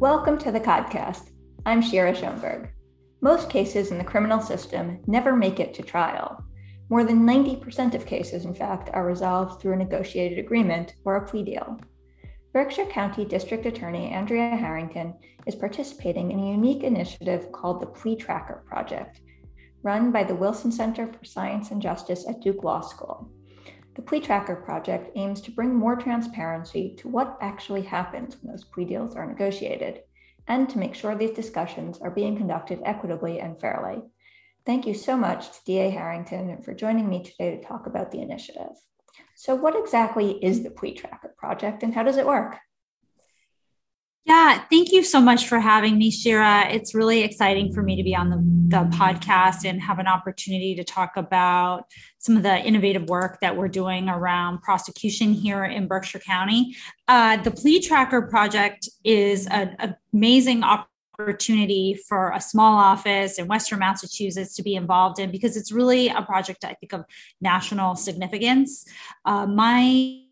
Welcome to the podcast. I'm Shira Schoenberg. Most cases in the criminal system never make it to trial. More than 90% of cases, in fact, are resolved through a negotiated agreement or a plea deal. Berkshire County District Attorney Andrea Harrington is participating in a unique initiative called the Plea Tracker Project, run by the Wilson Center for Science and Justice at Duke Law School. The Plea Tracker project aims to bring more transparency to what actually happens when those plea deals are negotiated, and to make sure these discussions are being conducted equitably and fairly. Thank you so much to DA Harrington for joining me today to talk about the initiative. So, what exactly is the Plea Tracker project and how does it work? Yeah, thank you so much for having me, Shira. It's really exciting for me to be on the, the podcast and have an opportunity to talk about some of the innovative work that we're doing around prosecution here in Berkshire County. Uh, the Plea Tracker Project is an amazing opportunity opportunity for a small office in Western Massachusetts to be involved in because it's really a project, I think, of national significance. Uh, my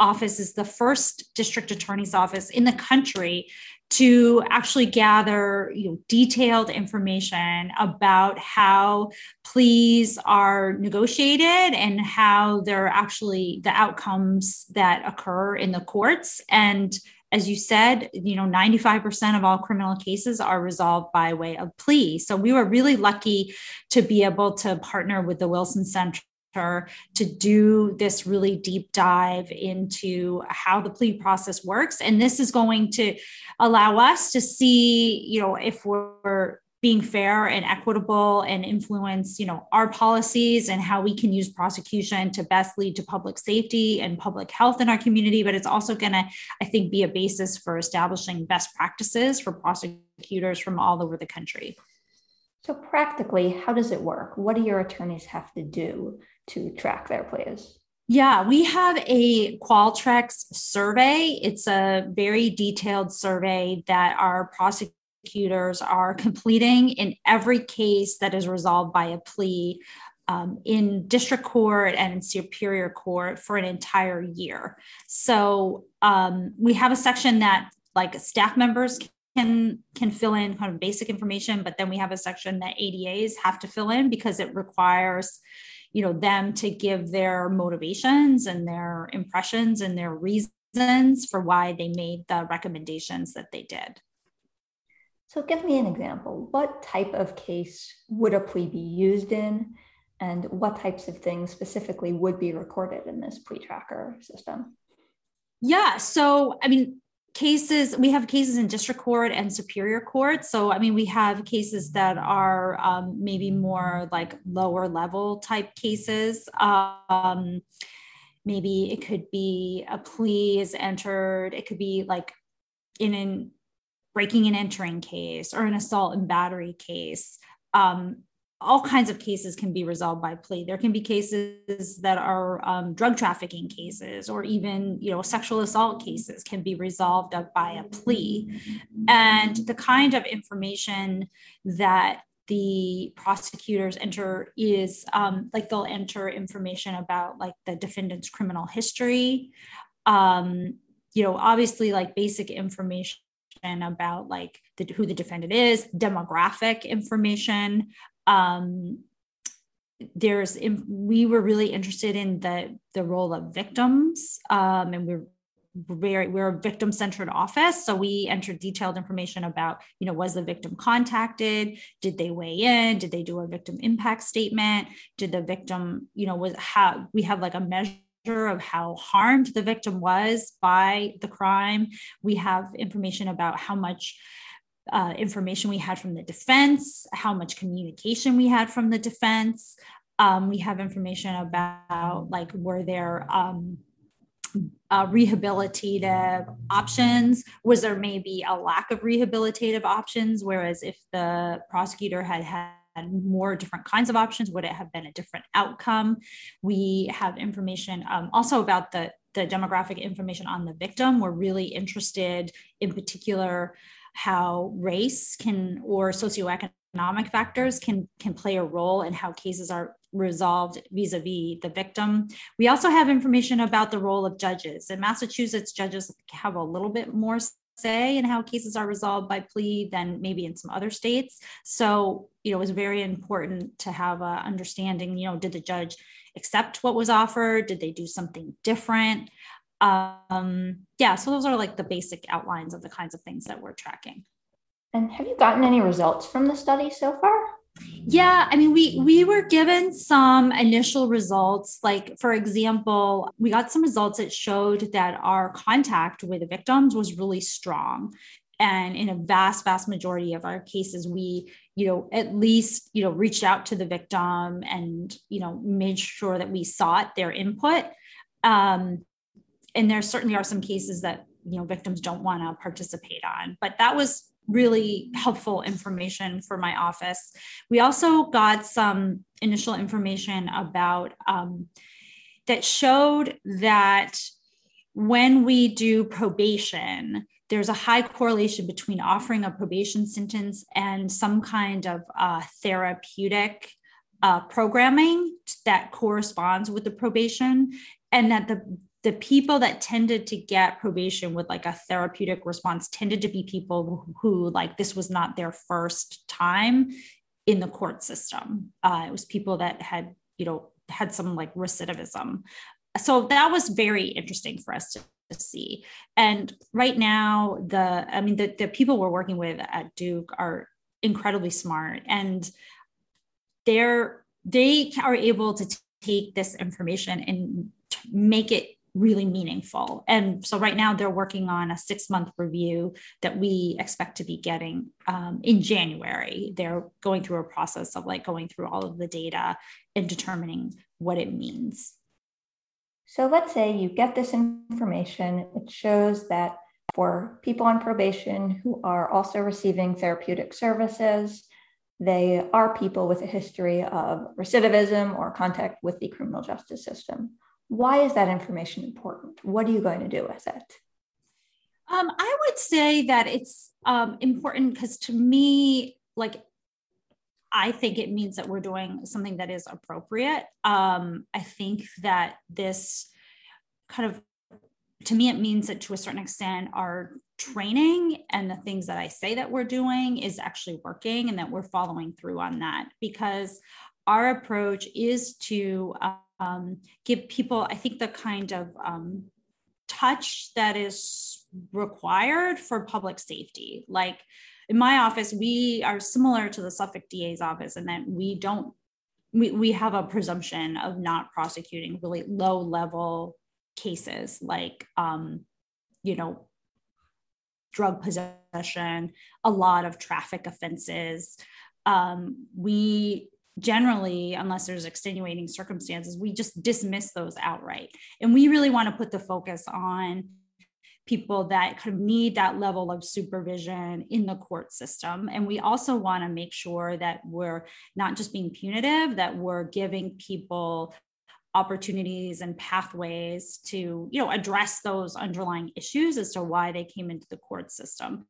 office is the first district attorney's office in the country to actually gather you know, detailed information about how pleas are negotiated and how they're actually the outcomes that occur in the courts and as you said, you know, 95% of all criminal cases are resolved by way of plea. So we were really lucky to be able to partner with the Wilson Center to do this really deep dive into how the plea process works and this is going to allow us to see you know if we're being fair and equitable and influence you know our policies and how we can use prosecution to best lead to public safety and public health in our community. But it's also going to i think be a basis for establishing best practices for prosecutors from all over the country. So practically how does it work? What do your attorneys have to do to track their pleas yeah, we have a Qualtrics survey. It's a very detailed survey that our prosecutors prosecutors are completing in every case that is resolved by a plea um, in district court and in superior court for an entire year. So um, we have a section that like staff members can can fill in kind of basic information, but then we have a section that ADAs have to fill in because it requires you know them to give their motivations and their impressions and their reasons for why they made the recommendations that they did. So, give me an example. What type of case would a plea be used in? And what types of things specifically would be recorded in this plea tracker system? Yeah. So, I mean, cases, we have cases in district court and superior court. So, I mean, we have cases that are um, maybe more like lower level type cases. Um, maybe it could be a plea is entered, it could be like in an breaking and entering case or an assault and battery case. Um, all kinds of cases can be resolved by plea. There can be cases that are um, drug trafficking cases, or even you know sexual assault cases can be resolved by a plea. And the kind of information that the prosecutors enter is um, like they'll enter information about like the defendant's criminal history. Um, you know, obviously like basic information about like the, who the defendant is, demographic information. Um, there's we were really interested in the the role of victims, um, and we're very we're a victim centered office so we entered detailed information about you know was the victim contacted? Did they weigh in? Did they do a victim impact statement? Did the victim you know was how we have like a measure of how harmed the victim was by the crime. We have information about how much uh, information we had from the defense, how much communication we had from the defense. Um, we have information about like were there um, uh, rehabilitative options? Was there maybe a lack of rehabilitative options? Whereas if the prosecutor had had more different kinds of options? Would it have been a different outcome? We have information um, also about the, the demographic information on the victim. We're really interested in particular how race can or socioeconomic factors can can play a role in how cases are resolved vis-a-vis the victim. We also have information about the role of judges. In Massachusetts, judges have a little bit more and how cases are resolved by plea than maybe in some other states. So, you know, it was very important to have a understanding, you know, did the judge accept what was offered? Did they do something different? Um, yeah, so those are like the basic outlines of the kinds of things that we're tracking. And have you gotten any results from the study so far? Yeah, I mean, we we were given some initial results. Like, for example, we got some results that showed that our contact with the victims was really strong. And in a vast, vast majority of our cases, we, you know, at least, you know, reached out to the victim and, you know, made sure that we sought their input. Um, and there certainly are some cases that, you know, victims don't want to participate on, but that was really helpful information for my office. We also got some initial information about um, that showed that when we do probation, there's a high correlation between offering a probation sentence and some kind of uh, therapeutic uh, programming that corresponds with the probation, and that the the people that tended to get probation with like a therapeutic response tended to be people who, like this was not their first time in the court system. Uh, it was people that had, you know, had some like recidivism. So that was very interesting for us to, see. And right now, the I mean, the, the people we're working with at Duke are incredibly smart and they're they are able to take this information and make it really meaningful. And so right now they're working on a six month review that we expect to be getting um, in January. They're going through a process of like going through all of the data and determining what it means. So let's say you get this information, it shows that for people on probation who are also receiving therapeutic services, they are people with a history of recidivism or contact with the criminal justice system. Why is that information important? What are you going to do with it? Um, I would say that it's um, important because to me, like, I think it means that we're doing something that is appropriate. Um, I think that this kind of, to me, it means that to a certain extent, our training and the things that I say that we're doing is actually working and that we're following through on that because our approach is to um, give people, I think, the kind of um, touch that is required for public safety. Like in my office, we are similar to the Suffolk DA's office in that we don't, we, we have a presumption of not prosecuting really low level cases like, um, you know, drug possession, a lot of traffic offenses. Um, we generally, unless there's extenuating circumstances, we just dismiss those outright. And we really want to put the focus on people that kind of need that level of supervision in the court system. And we also want to make sure that we're not just being punitive, that we're giving people opportunities and pathways to you know address those underlying issues as to why they came into the court system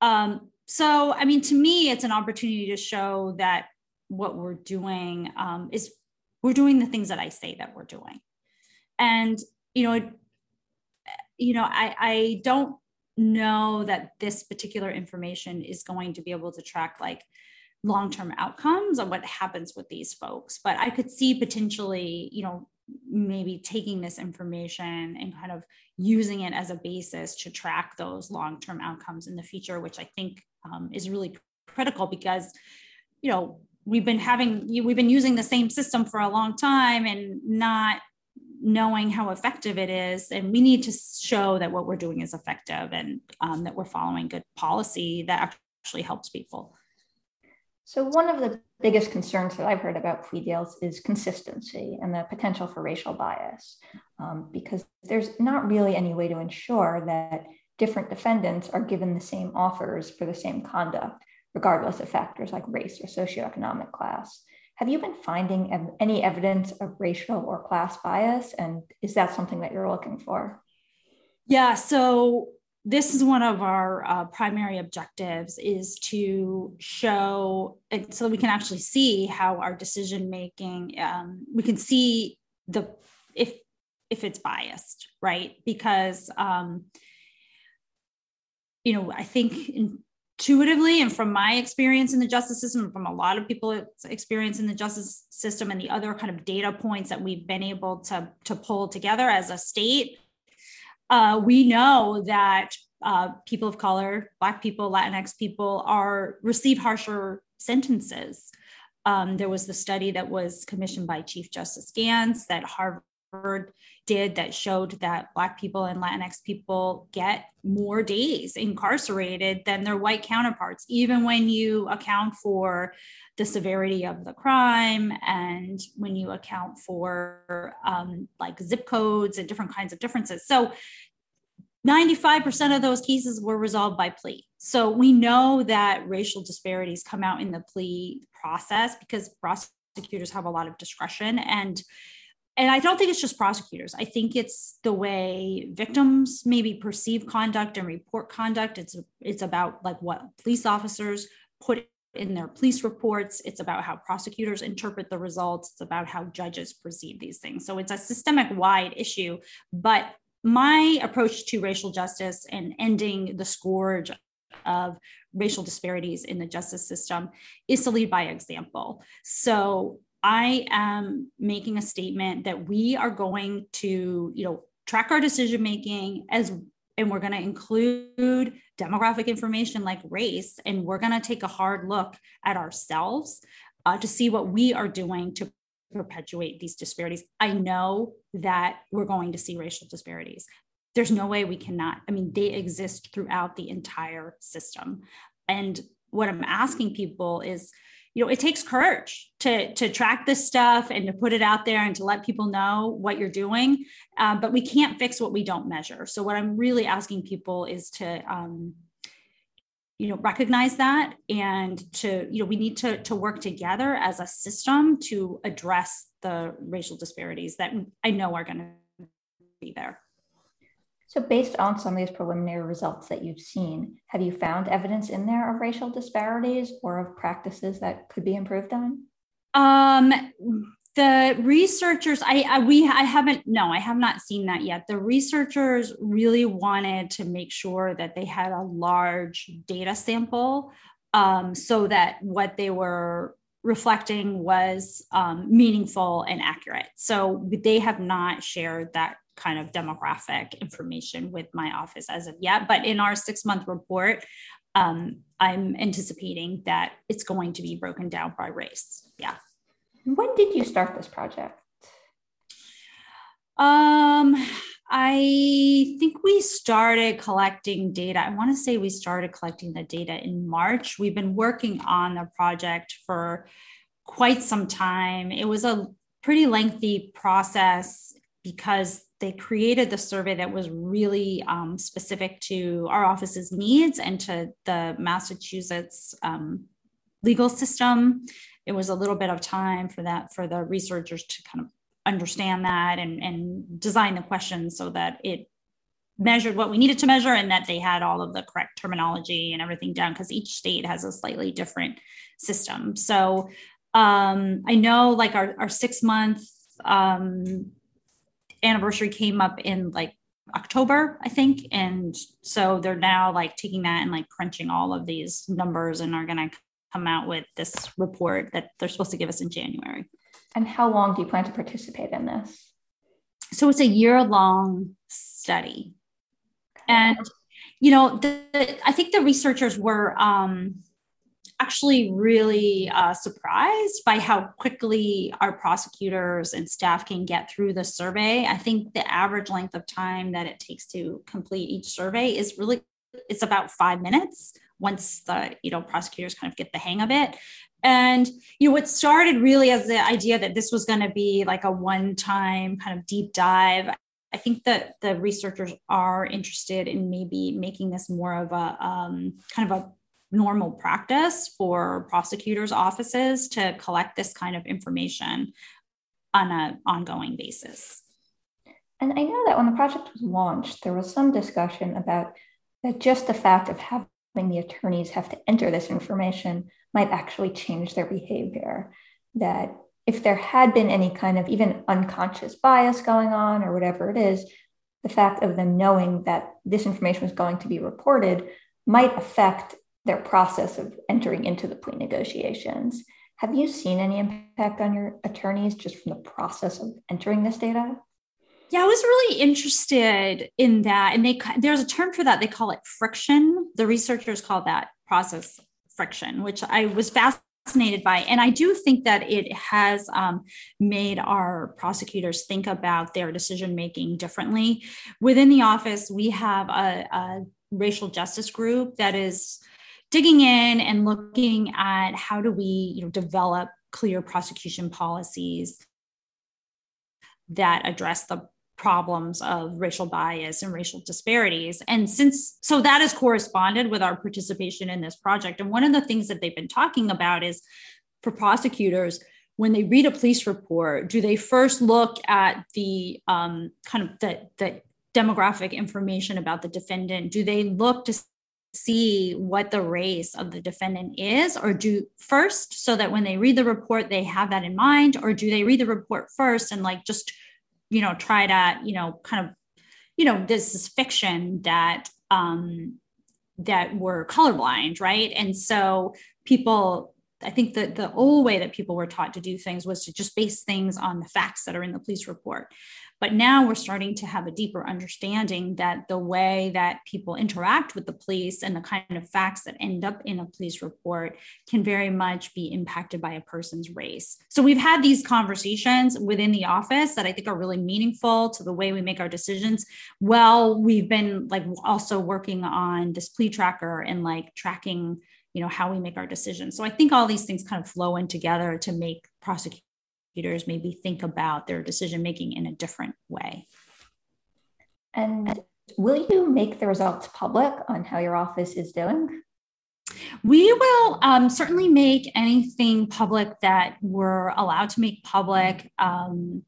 um, so i mean to me it's an opportunity to show that what we're doing um, is we're doing the things that I say that we're doing. And, you know, you know, I, I don't know that this particular information is going to be able to track like long-term outcomes of what happens with these folks, but I could see potentially, you know, maybe taking this information and kind of using it as a basis to track those long-term outcomes in the future, which I think um, is really critical because, you know, we've been having we've been using the same system for a long time and not knowing how effective it is. And we need to show that what we're doing is effective and um, that we're following good policy that actually helps people. So one of the biggest concerns that i've heard about plea deals is consistency and the potential for racial bias um, because there's not really any way to ensure that different defendants are given the same offers for the same conduct regardless of factors like race or socioeconomic class. Have you been finding any evidence of racial or class bias? And is that something that you're looking for? Yeah, so this is one of our uh, primary objectives is to show so we can actually see how our decision making um, we can see the if if it's biased right because um, you know, I think intuitively and from my experience in the justice system, from a lot of people's experience in the justice system, and the other kind of data points that we've been able to, to pull together as a state, uh, we know that uh, people of color, Black people, Latinx people are receive harsher sentences. Um, there was the study that was commissioned by Chief Justice Gants that Harvard did that showed that Black people and Latinx people get more days incarcerated than their white counterparts, even when you account for the severity of the crime and when you account for um, like zip codes and different kinds of differences. So 95% of those cases were resolved by plea. So we know that racial disparities come out in the plea process because prosecutors have a lot of discretion and and I don't think it's just prosecutors. I think it's the way victims maybe perceive conduct and report conduct. It's it's about like what police officers put in their police reports. It's about how prosecutors interpret the results. It's about how judges perceive these things. So it's a systemic wide issue, but my approach to racial justice and ending the scourge of racial disparities in the justice system is to lead by example. So I am making a statement that we are going to, you know, track our decision making as and we're going to include demographic information like race and we're going to take a hard look at ourselves uh, to see what we are doing to perpetuate these disparities. I know that we're going to see racial disparities. There's no way we cannot. I mean, they exist throughout the entire system. And what I'm asking people is, you know, it takes courage to to track this stuff and to put it out there and to let people know what you're doing. Um, but we can't fix what we don't measure. So what I'm really asking people is to um, you know recognize that and to you know we need to to work together as a system to address the racial disparities that i know are going to be there so based on some of these preliminary results that you've seen have you found evidence in there of racial disparities or of practices that could be improved on? Um the researchers I, I, we i haven't no i have not seen that yet. The researchers really wanted to make sure that they had a large data sample um, so that what they were reflecting was um, meaningful and accurate. So they have not shared that kind of demographic information with my office as of yet but in our six month report um, i'm anticipating that it's going to be broken down by race yeah when did you start this project? Um, I think we started collecting data. I want to say we started collecting the data in March. We've been working on the project for quite some time. It was a pretty lengthy process because they created the survey that was really um, specific to our office's needs and to the Massachusetts um, legal system. It was a little bit of time for that for the researchers to kind of understand that and, and design the questions so that it measured what we needed to measure and that they had all of the correct terminology and everything down because each state has a slightly different system. So um, i know like our, our six month um, anniversary came up in like october i think and so they're now like taking that and like crunching all of these numbers and are going to come out with this report that they're supposed to give us in January. And how long do you plan to participate in this? So it's a year long study. And, you know, the, I think the researchers were um, actually really uh, surprised by how quickly our prosecutors and staff can get through the survey. I think the average length of time that it takes to complete each survey is really it's about five minutes once the you know prosecutors kind of get the hang of it and you know it started really as the idea that this was going to be like a one time kind of deep dive i think that the researchers are interested in maybe making this more of a um, kind of a normal practice for prosecutors offices to collect this kind of information on an ongoing basis and i know that when the project was launched there was some discussion about that just the fact of having the attorneys have to enter this information might actually change their behavior. That if there had been any kind of even unconscious bias going on or whatever it is, the fact of them knowing that this information was going to be reported might affect their process of entering into the plea negotiations. Have you seen any impact on your attorneys just from the process of entering this data? Yeah, I was really interested in that. And they there's a term for that. They call it friction. The researchers call that process friction, which I was fascinated by. And I do think that it has um, made our prosecutors think about their decision making differently. Within the office, we have a, a racial justice group that is digging in and looking at how do we you know, develop clear prosecution policies that address the problems of racial bias and racial disparities. And since, so that has corresponded with our participation in this project. And one of the things that they've been talking about is for prosecutors, when they read a police report, do they first look at the um, kind of the, the demographic information about the defendant? Do they look to see what the race of the defendant is or do first so that when they read the report they have that in mind or do they read the report first and like just you know try to you know kind of you know this is fiction that um that were colorblind right? And so people I think that the old way that people were taught to do things was to just base things on the facts that are in the police report. But now we're starting to have a deeper understanding that the way that people interact with the police and the kind of facts that end up in a police report can very much be impacted by a person's race. So we've had these conversations within the office that I think are really meaningful to the way we make our decisions. Well, we've been like also working on this plea tracker and like tracking you know how we make our decisions so i think all these things kind of flow in together to make prosecutors maybe think about their decision making in a different way. And will you make the results public on how your office is doing? We will um, certainly make anything public that we're allowed to make public. Um,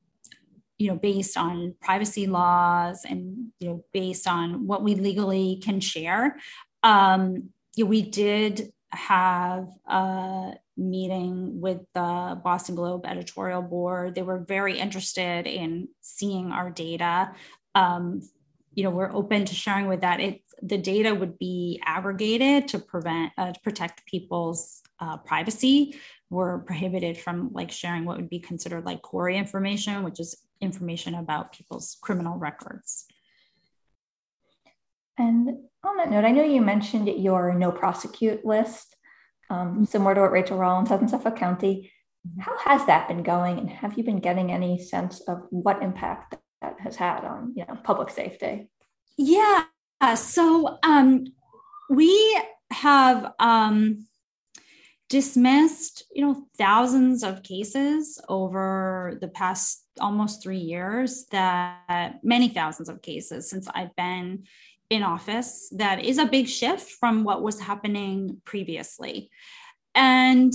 you know, based on privacy laws and you know, based on what we legally can share. Um, you know, we did have a meeting with the Boston Globe editorial board. They were very interested in seeing our data. Um, you know, we're open to sharing with that. It the data would be aggregated to prevent uh, to protect people's uh, privacy. We're prohibited from like sharing what would be considered like CORI information, which is information about people's criminal records. And on that note, I know you mentioned your no prosecute list, um, similar to what Rachael Rollins has in Suffolk County. Mm-hmm. How has that been going? And have you been getting any sense of what impact that has had on you know public safety? Yeah. So um, we have um, dismissed you know thousands of cases over the past almost three years that many thousands of cases since i've been in office that is a big shift from what was happening previously. And,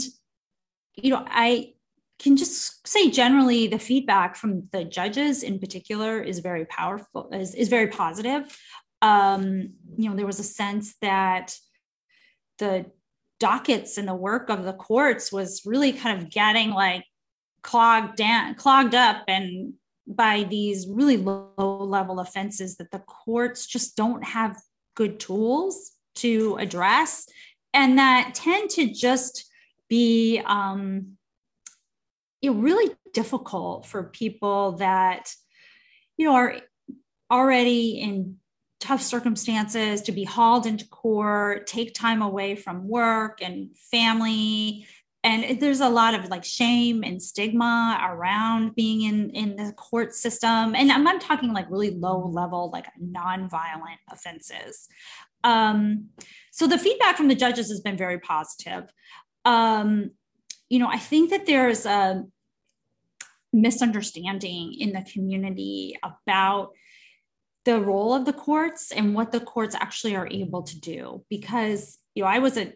you know, I can just say generally the feedback from the judges in particular is very powerful, is, is very positive. Um, you know, there was a sense that the dockets and the work of the courts was really kind of getting like clogged down, clogged up and by these really low level offenses that the courts just don't have good tools to address. And that tend to just be um, you know, really difficult for people that you know are already in tough circumstances to be hauled into court take time away from work and family and there's a lot of like shame and stigma around being in in the court system. And i'm not talking like really low level like non-violent offenses. Um, so the feedback from the judges has been very positive. Um, you know i think that there's a misunderstanding in the community about the role of the courts and what the courts actually are able to do. Because you know i was a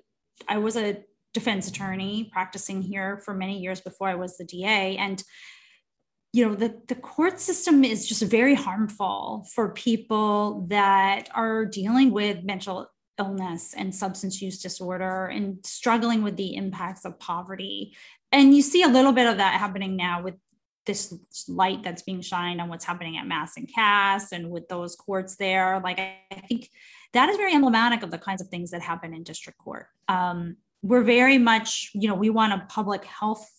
i was a defense attorney practicing here for many years before I was the DA. And you know the, the court system is just very harmful for people that are dealing with mental illness and substance use disorder and struggling with the impacts of poverty and you see a little bit of that happening now with this light that's being shined on what's happening at Mass and Cass and with those courts there. Like I, think that is very emblematic of the kinds of things that happen in district court. Um, we're very much, you know, we want a public health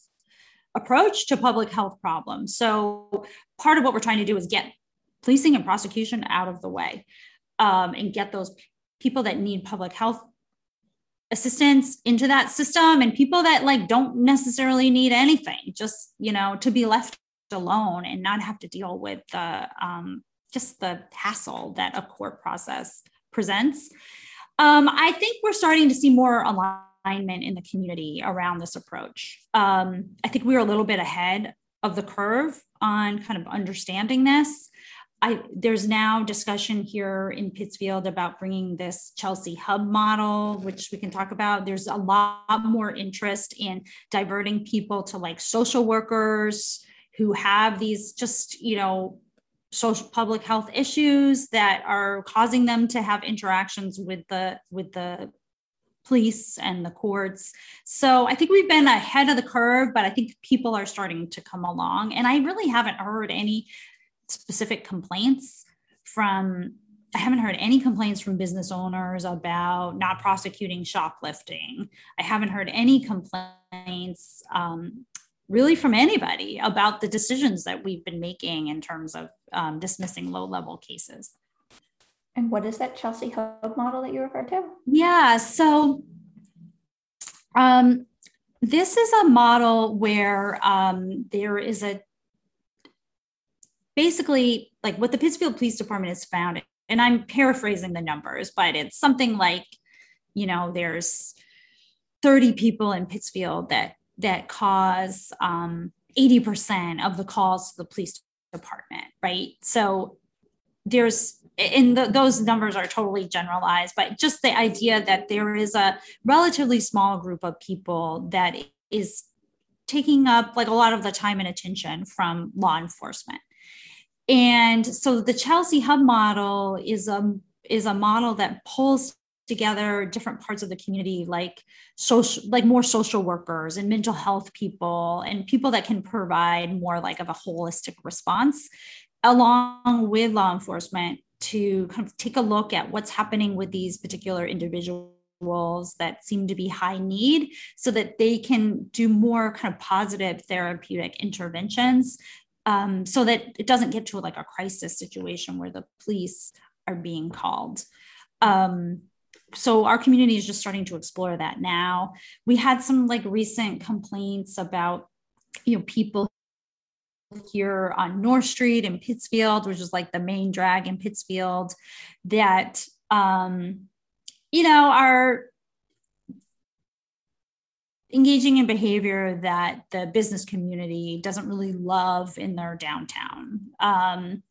approach to public health problems. So part of what we're trying to do is get policing and prosecution out of the way um, and get those people that need public health assistance into that system and people that like don't necessarily need anything just you know to be left alone and not have to deal with the um, just the hassle that a court process presents um, i think we're starting to see more alignment in the community around this approach um, i think we were a little bit ahead of the curve on kind of understanding this I, there's now discussion here in Pittsfield about bringing this Chelsea hub model, which we can talk about. There's a lot more interest in diverting people to like social workers who have these just, you know, social public health issues that are causing them to have interactions with the with the police and the courts. So I think we've been ahead of the curve, but I think people are starting to come along. And I really haven't heard any specific complaints from I haven't heard any complaints from business owners about not prosecuting shoplifting. I haven't heard any complaints um, really from anybody about the decisions that we've been making in terms of um, dismissing low level cases. And what is that Chelsea Hub model that you referred to? Yeah, so um, this is a model where um, there is a basically like what the Pittsfield Police Department has found, and I'm paraphrasing the numbers, but it's something like, you know, there's 30 people in Pittsfield that that cause um, 80% of the calls to the police department, right? So there's and those numbers are totally generalized, but just the idea that there is a relatively small group of people that is taking up like a lot of the time and attention from law enforcement. And so the Chelsea Hub model is a is a model that pulls together different parts of the community like social like more social workers and mental health people and people that can provide more like of a holistic response along with law enforcement to kind of take a look at what's happening with these particular individuals that seem to be high need so that they can do more kind of positive therapeutic interventions um, so that it doesn't get to like a crisis situation where the police are being called. Um, so our community is just starting to explore that now. We had some like recent complaints about, you know, people here on North Street in Pittsfield, which is like the main drag in Pittsfield, that um, you know are engaging in behavior that the business community doesn't really love in their downtown. Um,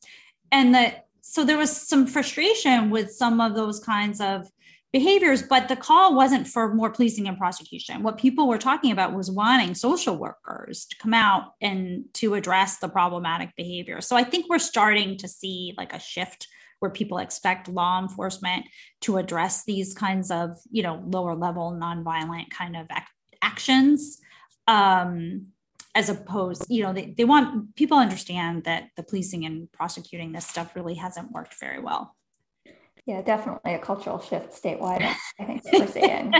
and that so there was some frustration with some of those kinds of behaviors, but the call wasn't for more policing and prosecution. What people were talking about was wanting social workers to come out and to address the problematic behavior. So I think we're starting to see like a shift where people expect law enforcement to address these kinds of, you know, lower level nonviolent kind of act- actions um, as opposed you know they, they want people understand that the policing and prosecuting this stuff really hasn't worked very well yeah definitely a cultural shift statewide i think that we're seeing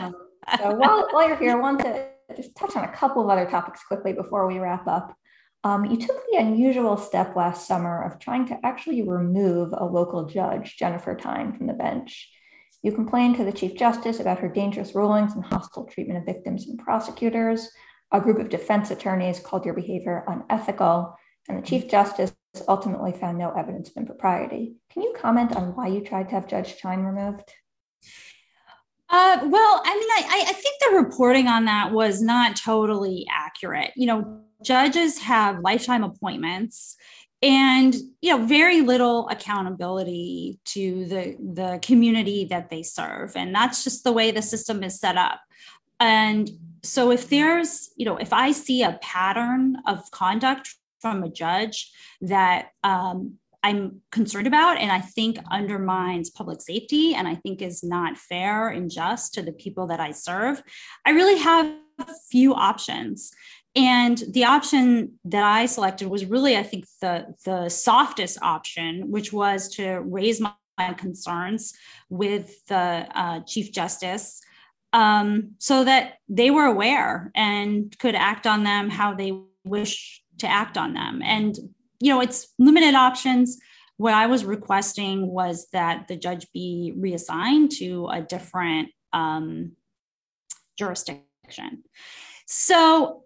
um, so while, while you're here i want to just touch on a couple of other topics quickly before we wrap up. Um, you took the unusual step last summer of trying to actually remove a local judge jennifer tyne from the bench. You complained to the Chief Justice about her dangerous rulings and hostile treatment of victims and prosecutors. A group of defense attorneys called your behavior unethical, and the Chief Justice ultimately found no evidence of impropriety. Can you comment on why you tried to have Judge Tyne removed? Uh, well, I mean, I, I think the reporting on that was not totally accurate. You know, judges have lifetime appointments and you know very little accountability to the the community that they serve and that's just the way the system is set up and so if there's you know if i see a pattern of conduct from a judge that um, i'm concerned about and i think undermines public safety and i think is not fair and just to the people that i serve. I really have a few options and the option that I selected was really, I think, the, the softest option, which was to raise my, my concerns with the uh, Chief Justice um, so that they were aware and could act on them how they wish to act on them. And, you know, it's limited options. What I was requesting was that the judge be reassigned to a different um, jurisdiction. So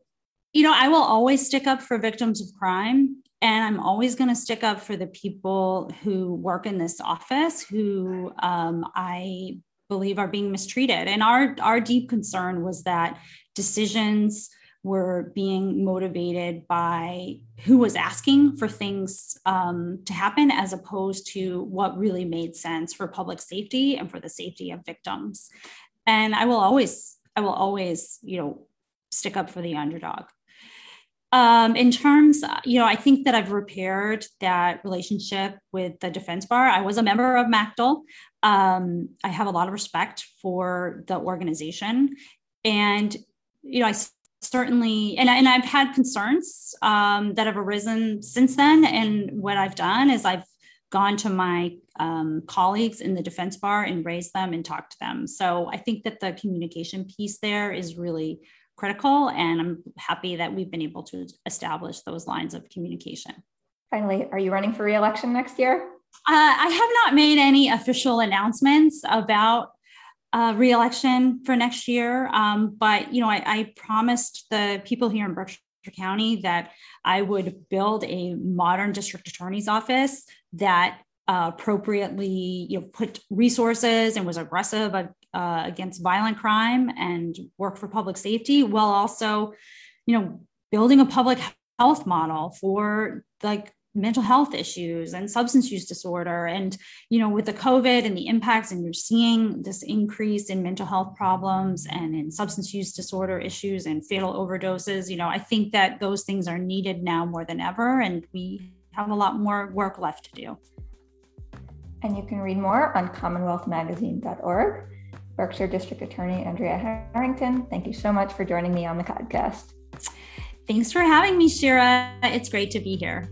you know, I will always stick up for victims of crime. And I'm always going to stick up for the people who work in this office who um, I believe are being mistreated. And our, our deep concern was that decisions were being motivated by who was asking for things um, to happen as opposed to what really made sense for public safety and for the safety of victims. And I will always, I will always, you know, stick up for the underdog. Um, in terms, you know, I think that I've repaired that relationship with the defense bar. I was a member of MACDL. Um, I have a lot of respect for the organization. And, you know, I certainly, and, and I've had concerns um, that have arisen since then. And what I've done is I've gone to my um, colleagues in the defense bar and raised them and talked to them. So I think that the communication piece there is really critical. And I'm happy that we've been able to establish those lines of communication. Finally, are you running for reelection next year? Uh, I have not made any official announcements about uh, reelection for next year, um, but you know, I, I promised the people here in Berkshire County that I would build a modern district attorney's office that uh, appropriately you know put resources and was aggressive uh, against violent crime and work for public safety while also you know building a public health model for like mental health issues and substance use disorder and you know with the covid and the impacts and you're seeing this increase in mental health problems and in substance use disorder issues and fatal overdoses you know i think that those things are needed now more than ever and we have a lot more work left to do and you can read more on commonwealthmagazine.org. Berkshire District Attorney Andrea Harrington, thank you so much for joining me on the podcast. Thanks for having me, Shira. It's great to be here.